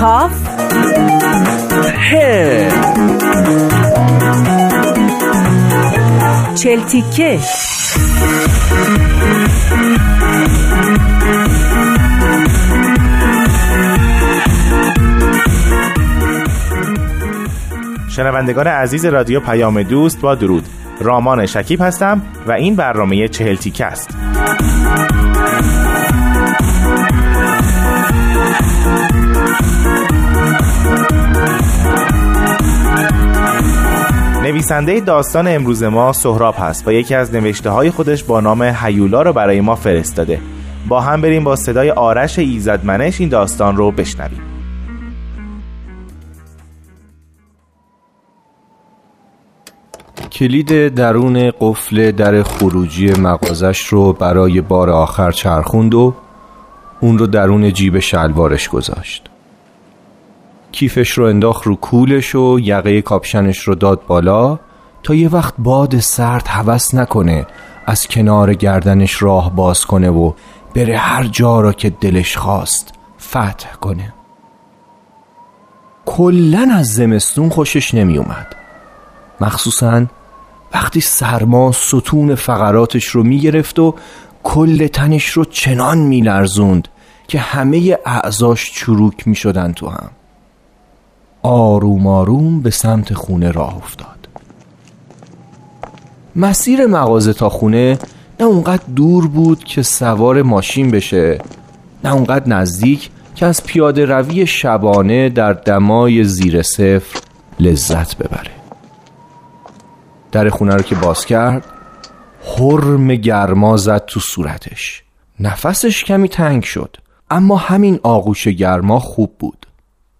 کاف؟ ه چلتیکه شنوندگان عزیز رادیو پیام دوست با درود. رامان شکیب هستم و این برنامه چهل تیکه است. نویسنده داستان امروز ما سهراب هست و یکی از نوشته های خودش با نام هیولا رو برای ما فرستاده. با هم بریم با صدای آرش ایزدمنش این داستان رو بشنویم. کلید درون قفل در خروجی مغازش رو برای بار آخر چرخوند و اون رو درون جیب شلوارش گذاشت. کیفش رو انداخت رو کولش و یقه کاپشنش رو داد بالا تا یه وقت باد سرد هوس نکنه از کنار گردنش راه باز کنه و بره هر جا را که دلش خواست فتح کنه. کلن از زمستون خوشش نمی اومد مخصوصا وقتی سرما ستون فقراتش رو می‌گرفت و کل تنش رو چنان میلرزوند که همه اعضاش چروک می‌شدن تو هم. آروم آروم به سمت خونه راه افتاد. مسیر مغازه تا خونه نه اونقدر دور بود که سوار ماشین بشه نه اونقدر نزدیک که از پیاده روی شبانه در دمای زیر صفر لذت ببره. در خونه رو که باز کرد حرم گرما زد تو صورتش. نفسش کمی تنگ شد اما همین آغوش گرما خوب بود.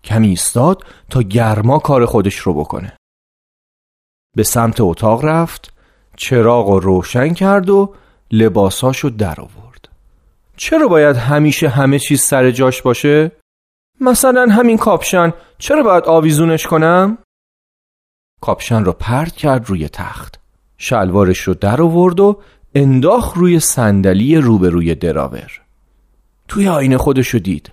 کمی ایستاد تا گرما کار خودش رو بکنه. به سمت اتاق رفت چراغ رو روشن کرد و لباساشو در آورد. چرا باید همیشه همه چیز سر جاش باشه؟ مثلا همین کاپشن. چرا باید آویزونش کنم؟ کاپشن رو پرت کرد روی تخت. شلوارش رو در آورد و انداخت روی صندلی روبروی دراور. توی آینه خودشو دید.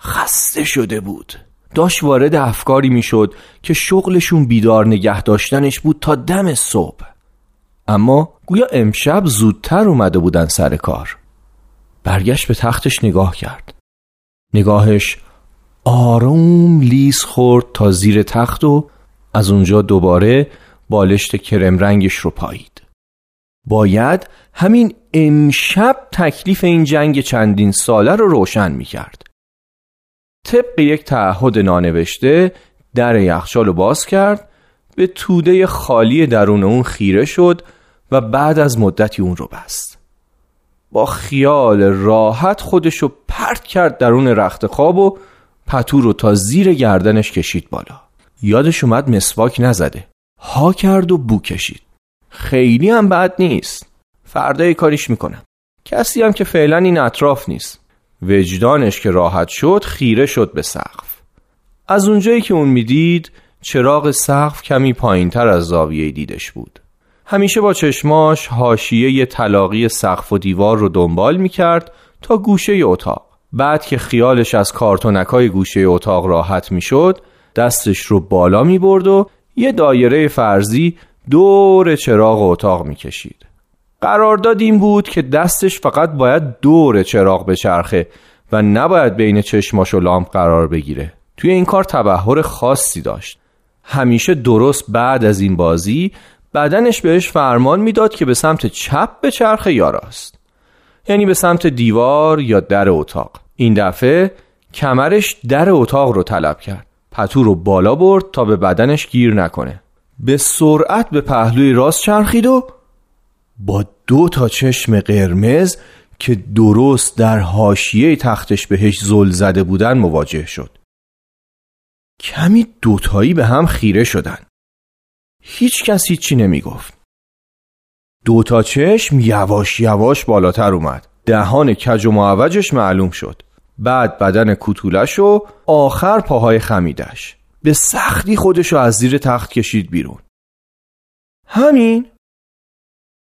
خسته شده بود. داشت وارد افکاری می‌شد که شغلشون بیدار نگه داشتنش بود تا دم صبح. اما گویا امشب زودتر اومده بودن سر کار. برگشت به تختش نگاه کرد. نگاهش آروم لیز خورد تا زیر تخت و از اونجا دوباره بالشت کرم رنگش رو پایید. باید همین امشب تکلیف این جنگ چندین ساله رو روشن می کرد طبق یک تعهد نانوشته در یخچال باز کرد به توده خالی درون اون خیره شد و بعد از مدتی اون رو بست. با خیال راحت خودش رو پرت کرد درون رخت خواب و پتو رو تا زیر گردنش کشید بالا. یادش اومد مسواک نزده. ها کرد و بو کشید. خیلی هم بد نیست. فردا کاریش می‌کنم. کسی هم که فعلا این اطراف نیست. وجدانش که راحت شد خیره شد به سقف. از اونجایی که اون می‌دید چراغ سقف کمی پایین تر از زاویه دیدش بود. همیشه با چشماش حاشیه تلاقی سقف و دیوار رو دنبال می‌کرد تا گوشه اتاق. بعد که خیالش از کارتونکای گوشه اتاق راحت می‌شد دستش رو بالا می برد و یه دایره فرضی دور چراغ اتاق می کشید. قرارداد این بود که دستش فقط باید دور چراغ بچرخه و نباید بین چشماش و لامپ قرار بگیره. توی این کار تبهر خاصی داشت. همیشه درست بعد از این بازی بدنش بهش فرمان می‌داد که به سمت چپ به چرخ یا. یعنی به سمت دیوار یا در اتاق. این دفعه کمرش در اتاق رو طلب کرد. پتو رو بالا برد تا به بدنش گیر نکنه به سرعت به پهلوی راست چرخید و با دو تا چشم قرمز که درست در حاشیه تختش بهش زل زده بودن مواجه شد. کمی دوتایی به هم خیره شدن. هیچ کس هیچی نمی گفت دو تا چشم یواش یواش بالاتر اومد. دهان کج و معوجش معلوم شد. بعد بدن کتولش و آخر پاهای خمیدش به سختی خودشو از زیر تخت کشید بیرون. همین؟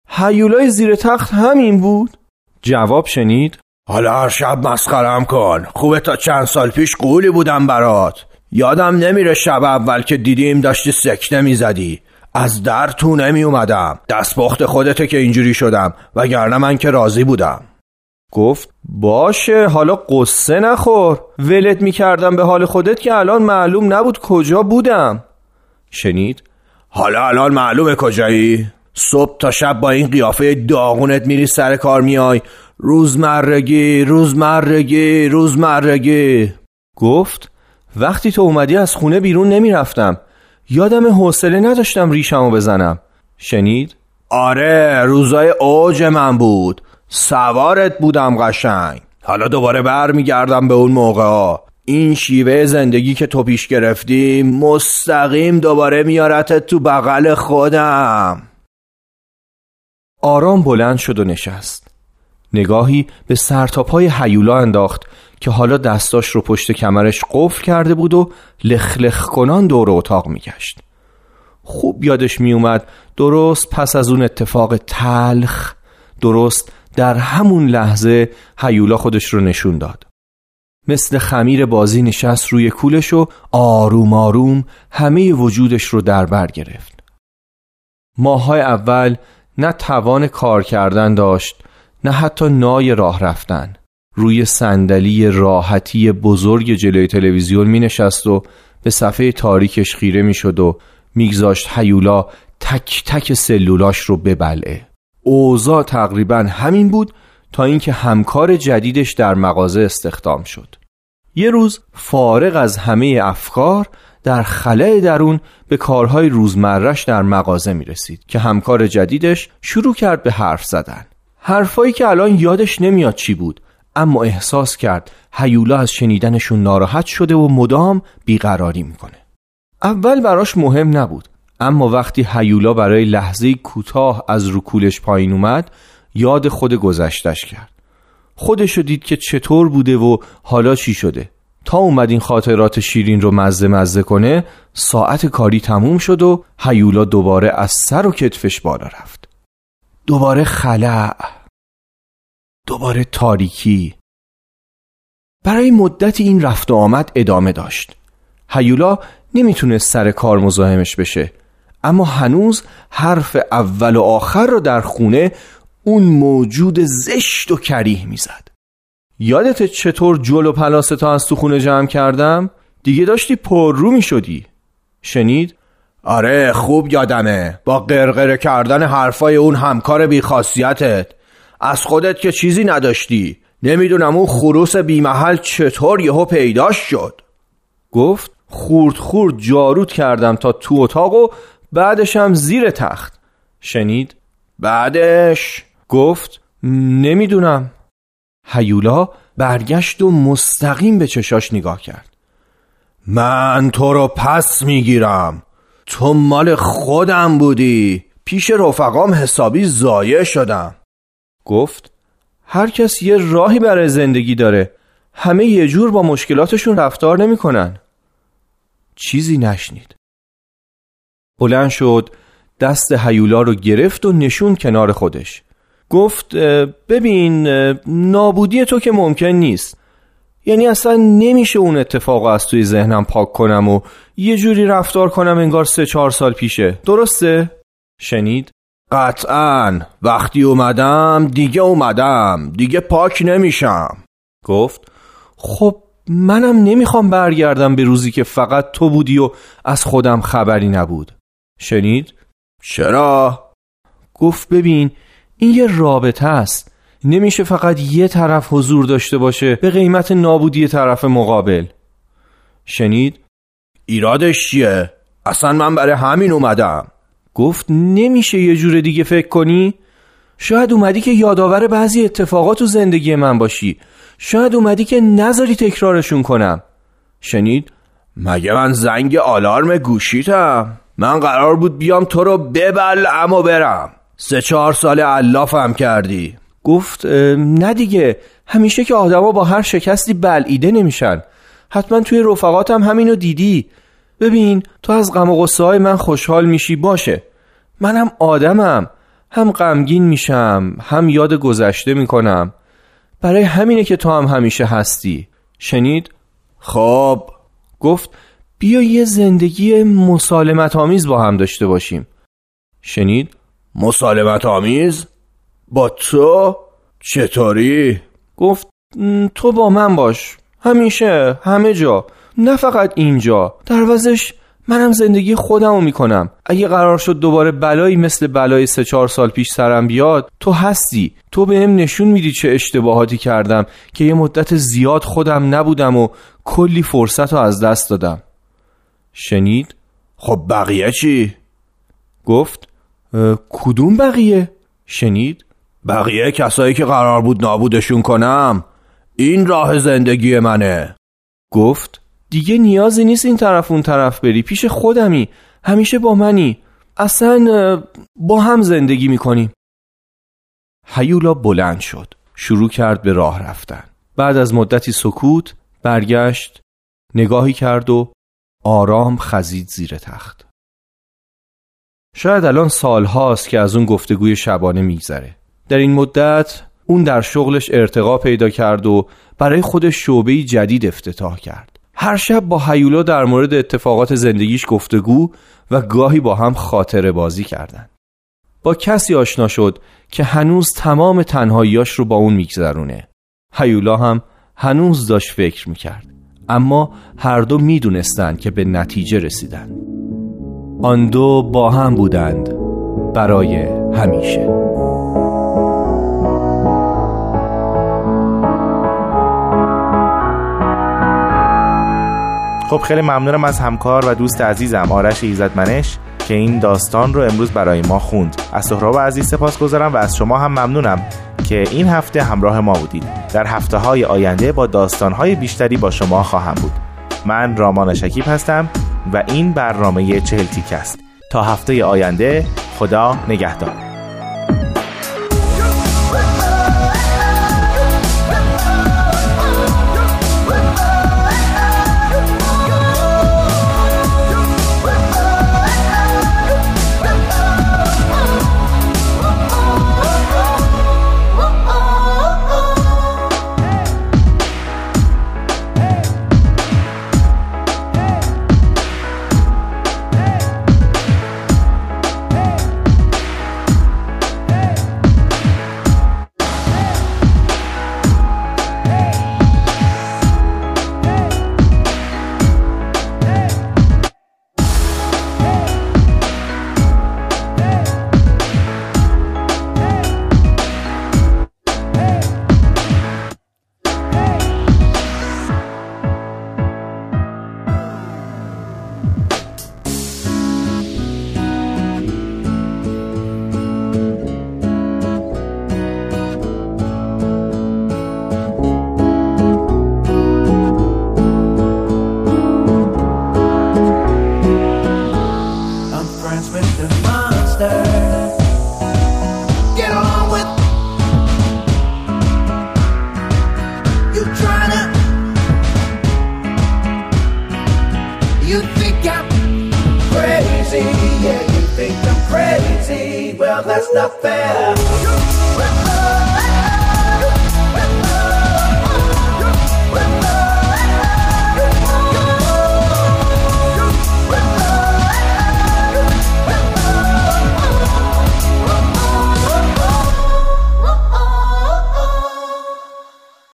هیولای زیر تخت همین بود؟ جواب شنید. حالا هر شب مسخرم کن. خوبه تا چند سال پیش قولی بودم برات. یادم نمیره شب اول که دیدیم داشتی سکته می‌زدی. از در تو نمی اومدم دستپخت خودته که اینجوری شدم وگرنه من که راضی بودم. گفت باشه حالا قصه نخور. ولت می‌کردم به حال خودت که الان معلوم نبود کجا بودم. شنید. حالا الان معلومه کجایی؟ صبح تا شب با این قیافه داغونت میری سر کار میای. روزمرگی روزمرگی روزمرگی. گفت وقتی تو اومدی از خونه بیرون نمی‌رفتم. یادم حوصله نداشتم ریشمو بزنم. شنید؟ آره روزای اوج من بود. سوارت بودم قشنگ. حالا دوباره برمیگردم به اون موقع ها. این شیوه زندگی که تو پیش گرفتی مستقیم دوباره میارتت تو بغل خودم. آرام بلند شد و نشست. نگاهی به سرتاپای حیولا انداخت که حالا دستاش رو پشت کمرش قفل کرده بود و لخلخ کنان دور اتاق میگشت. خوب یادش میومد درست پس از اون اتفاق تلخ درست در همون لحظه هیولا خودش رو نشون داد. مثل خمیر بازی نشست روی کولش و آروم آروم همه وجودش رو در بر گرفت. ماهای اول نه توان کار کردن داشت نه حتی نای راه رفتن. روی صندلی راحتی بزرگ جلوی تلویزیون می نشست و به صفحه تاریکش خیره می شد و میگذاشت هیولا تک تک سلولاش رو ببلعه. اوضاع تقریبا همین بود تا اینکه همکار جدیدش در مغازه استخدام شد. یه روز فارغ از همه افکار در خلاه درون به کارهای روزمرش در مغازه می رسید که همکار جدیدش شروع کرد به حرف زدن. حرفایی که الان یادش نمیاد چی بود اما احساس کرد هیولا از شنیدنشون ناراحت شده و مدام بیقراری می‌کنه. اول براش مهم نبود اما وقتی هیولا برای لحظه کوتاه از رکولش پایین اومد یاد خود گذشتش کرد. خودشو دید که چطور بوده و حالا چی شده. تا اومد این خاطرات شیرین رو مزه مزه کنه ساعت کاری تموم شد و هیولا دوباره از سر و کتفش بالا رفت. دوباره خلع دوباره تاریکی. برای مدت این رفت و آمد ادامه داشت. هیولا نمی‌تونست سر کار مزاحمش بشه اما هنوز حرف اول و آخر رو در خونه اون موجود زشت و کریه می‌زد. یادت چطور جل و پلاستا از تو خونه جمع کردم؟ دیگه داشتی پر رو می شدی. شنید؟ آره خوب یادمه. با قرقره کردن حرفای اون همکار بیخاصیتت. از خودت که چیزی نداشتی. نمی‌دونم اون خروس بیمحل چطور یهو پیداش شد. گفت خورد خورد جارود کردم تا تو اتاق و بعدشم زیر تخت. شنید؟ بعدش؟ گفت نمی‌دونم. هیولا برگشت و مستقیم به چشاش نگاه کرد. من تو رو پس می‌گیرم. تو مال خودم بودی. پیش رفقام حسابی زایه شدم. گفت هر کس یه راهی برای زندگی داره. همه یه جور با مشکلاتشون رفتار نمی‌کنن. چیزی نشنید. بلند شد دست هیولا رو گرفت و نشون کنار خودش. گفت ببین نابودی تو که ممکن نیست یعنی اصلا نمیشه اون اتفاق از توی ذهنم پاک کنم و یه جوری رفتار کنم انگار سه چهار سال پیشه درسته؟ شنید؟ قطعا وقتی اومدم دیگه اومدم دیگه پاک نمیشم گفت خب منم نمی‌خوام برگردم به روزی که فقط تو بودی و از خودم خبری نبود شنید؟ چرا؟ گفت ببین این یه رابطه است نمیشه فقط یه طرف حضور داشته باشه به قیمت نابودی طرف مقابل شنید؟ ایرادش چیه؟ اصلا من برای همین اومدم گفت نمیشه یه جور دیگه فکر کنی؟ شاید اومدی که یادآور بعضی اتفاقات تو زندگی من باشی شاید اومدی که نذاری تکرارشون کنم شنید؟ مگه من زنگ آلارم گوشیتم من قرار بود بیام تو رو ببلعم و برم سه چهار سال علافم کردی. گفت نه دیگه همیشه که آدما با هر شکستی بلعیده نمیشن. حتما توی رفقاتم همینو دیدی. ببین تو از غم و غصه های من خوشحال میشی باشه. منم آدمم. هم غمگین میشم هم یاد گذشته می‌کنم. برای همینه که تو هم همیشه هستی. شنید؟ خب. گفت بیا یه زندگی مسالمت آمیز با هم داشته باشیم. شنید؟ مسالمت آمیز؟ با تو؟ چطوری؟ گفت "م، تو با من باش همیشه همه جا نه فقط اینجا در وزش منم زندگی خودمو می‌کنم اگه قرار شد دوباره بلایی مثل بلای سه چهار سال پیش سرم بیاد تو هستی تو بهم نشون میدی چه اشتباهاتی کردم که یه مدت زیاد خودم نبودم و کلی فرصت رو از دست دادم شنید؟ خب بقیه چی؟ گفت "اه، کدوم بقیه؟ شنید؟ بقیه کسایی که قرار بود نابودشون کنم. این راه زندگی منه. گفت دیگه نیازی نیست این طرف اون طرف بری. پیش خودمی. همیشه با منی. اصلا با هم زندگی می‌کنیم. هیولا بلند شد. شروع کرد به راه رفتن. بعد از مدتی سکوت برگشت نگاهی کرد و آرام خزید زیر تخت. شاید الان سالهاست که از اون گفتگوی شبانه میگذره در این مدت اون در شغلش ارتقا پیدا کرد و برای خودش شعبه‌ای جدید افتتاح کرد هر شب با هیولا در مورد اتفاقات زندگیش گفتگو و گاهی با هم خاطره بازی کردند. با کسی آشنا شد که هنوز تمام تنهاییاش رو با اون میگذرونه. هیولا هم هنوز داشت فکر می‌کرد. اما هر دو می‌دونستند که به نتیجه رسیدن. آن دو با هم بودند برای همیشه. خب خیلی ممنونم از همکار و دوست عزیزم آرش ایزدمنش که این داستان رو امروز برای ما خوند. از سهراب عزیز سپاس گذارم و از شما هم ممنونم که این هفته همراه ما بودید. در هفته های آینده با داستان های بیشتری با شما خواهم بود. من رامان شکیب هستم. و این برنامه چهل است. تا هفته آینده خدا نگهدار. you think I'm crazy. Yeah, you think I'm crazy. Well, that's not fair.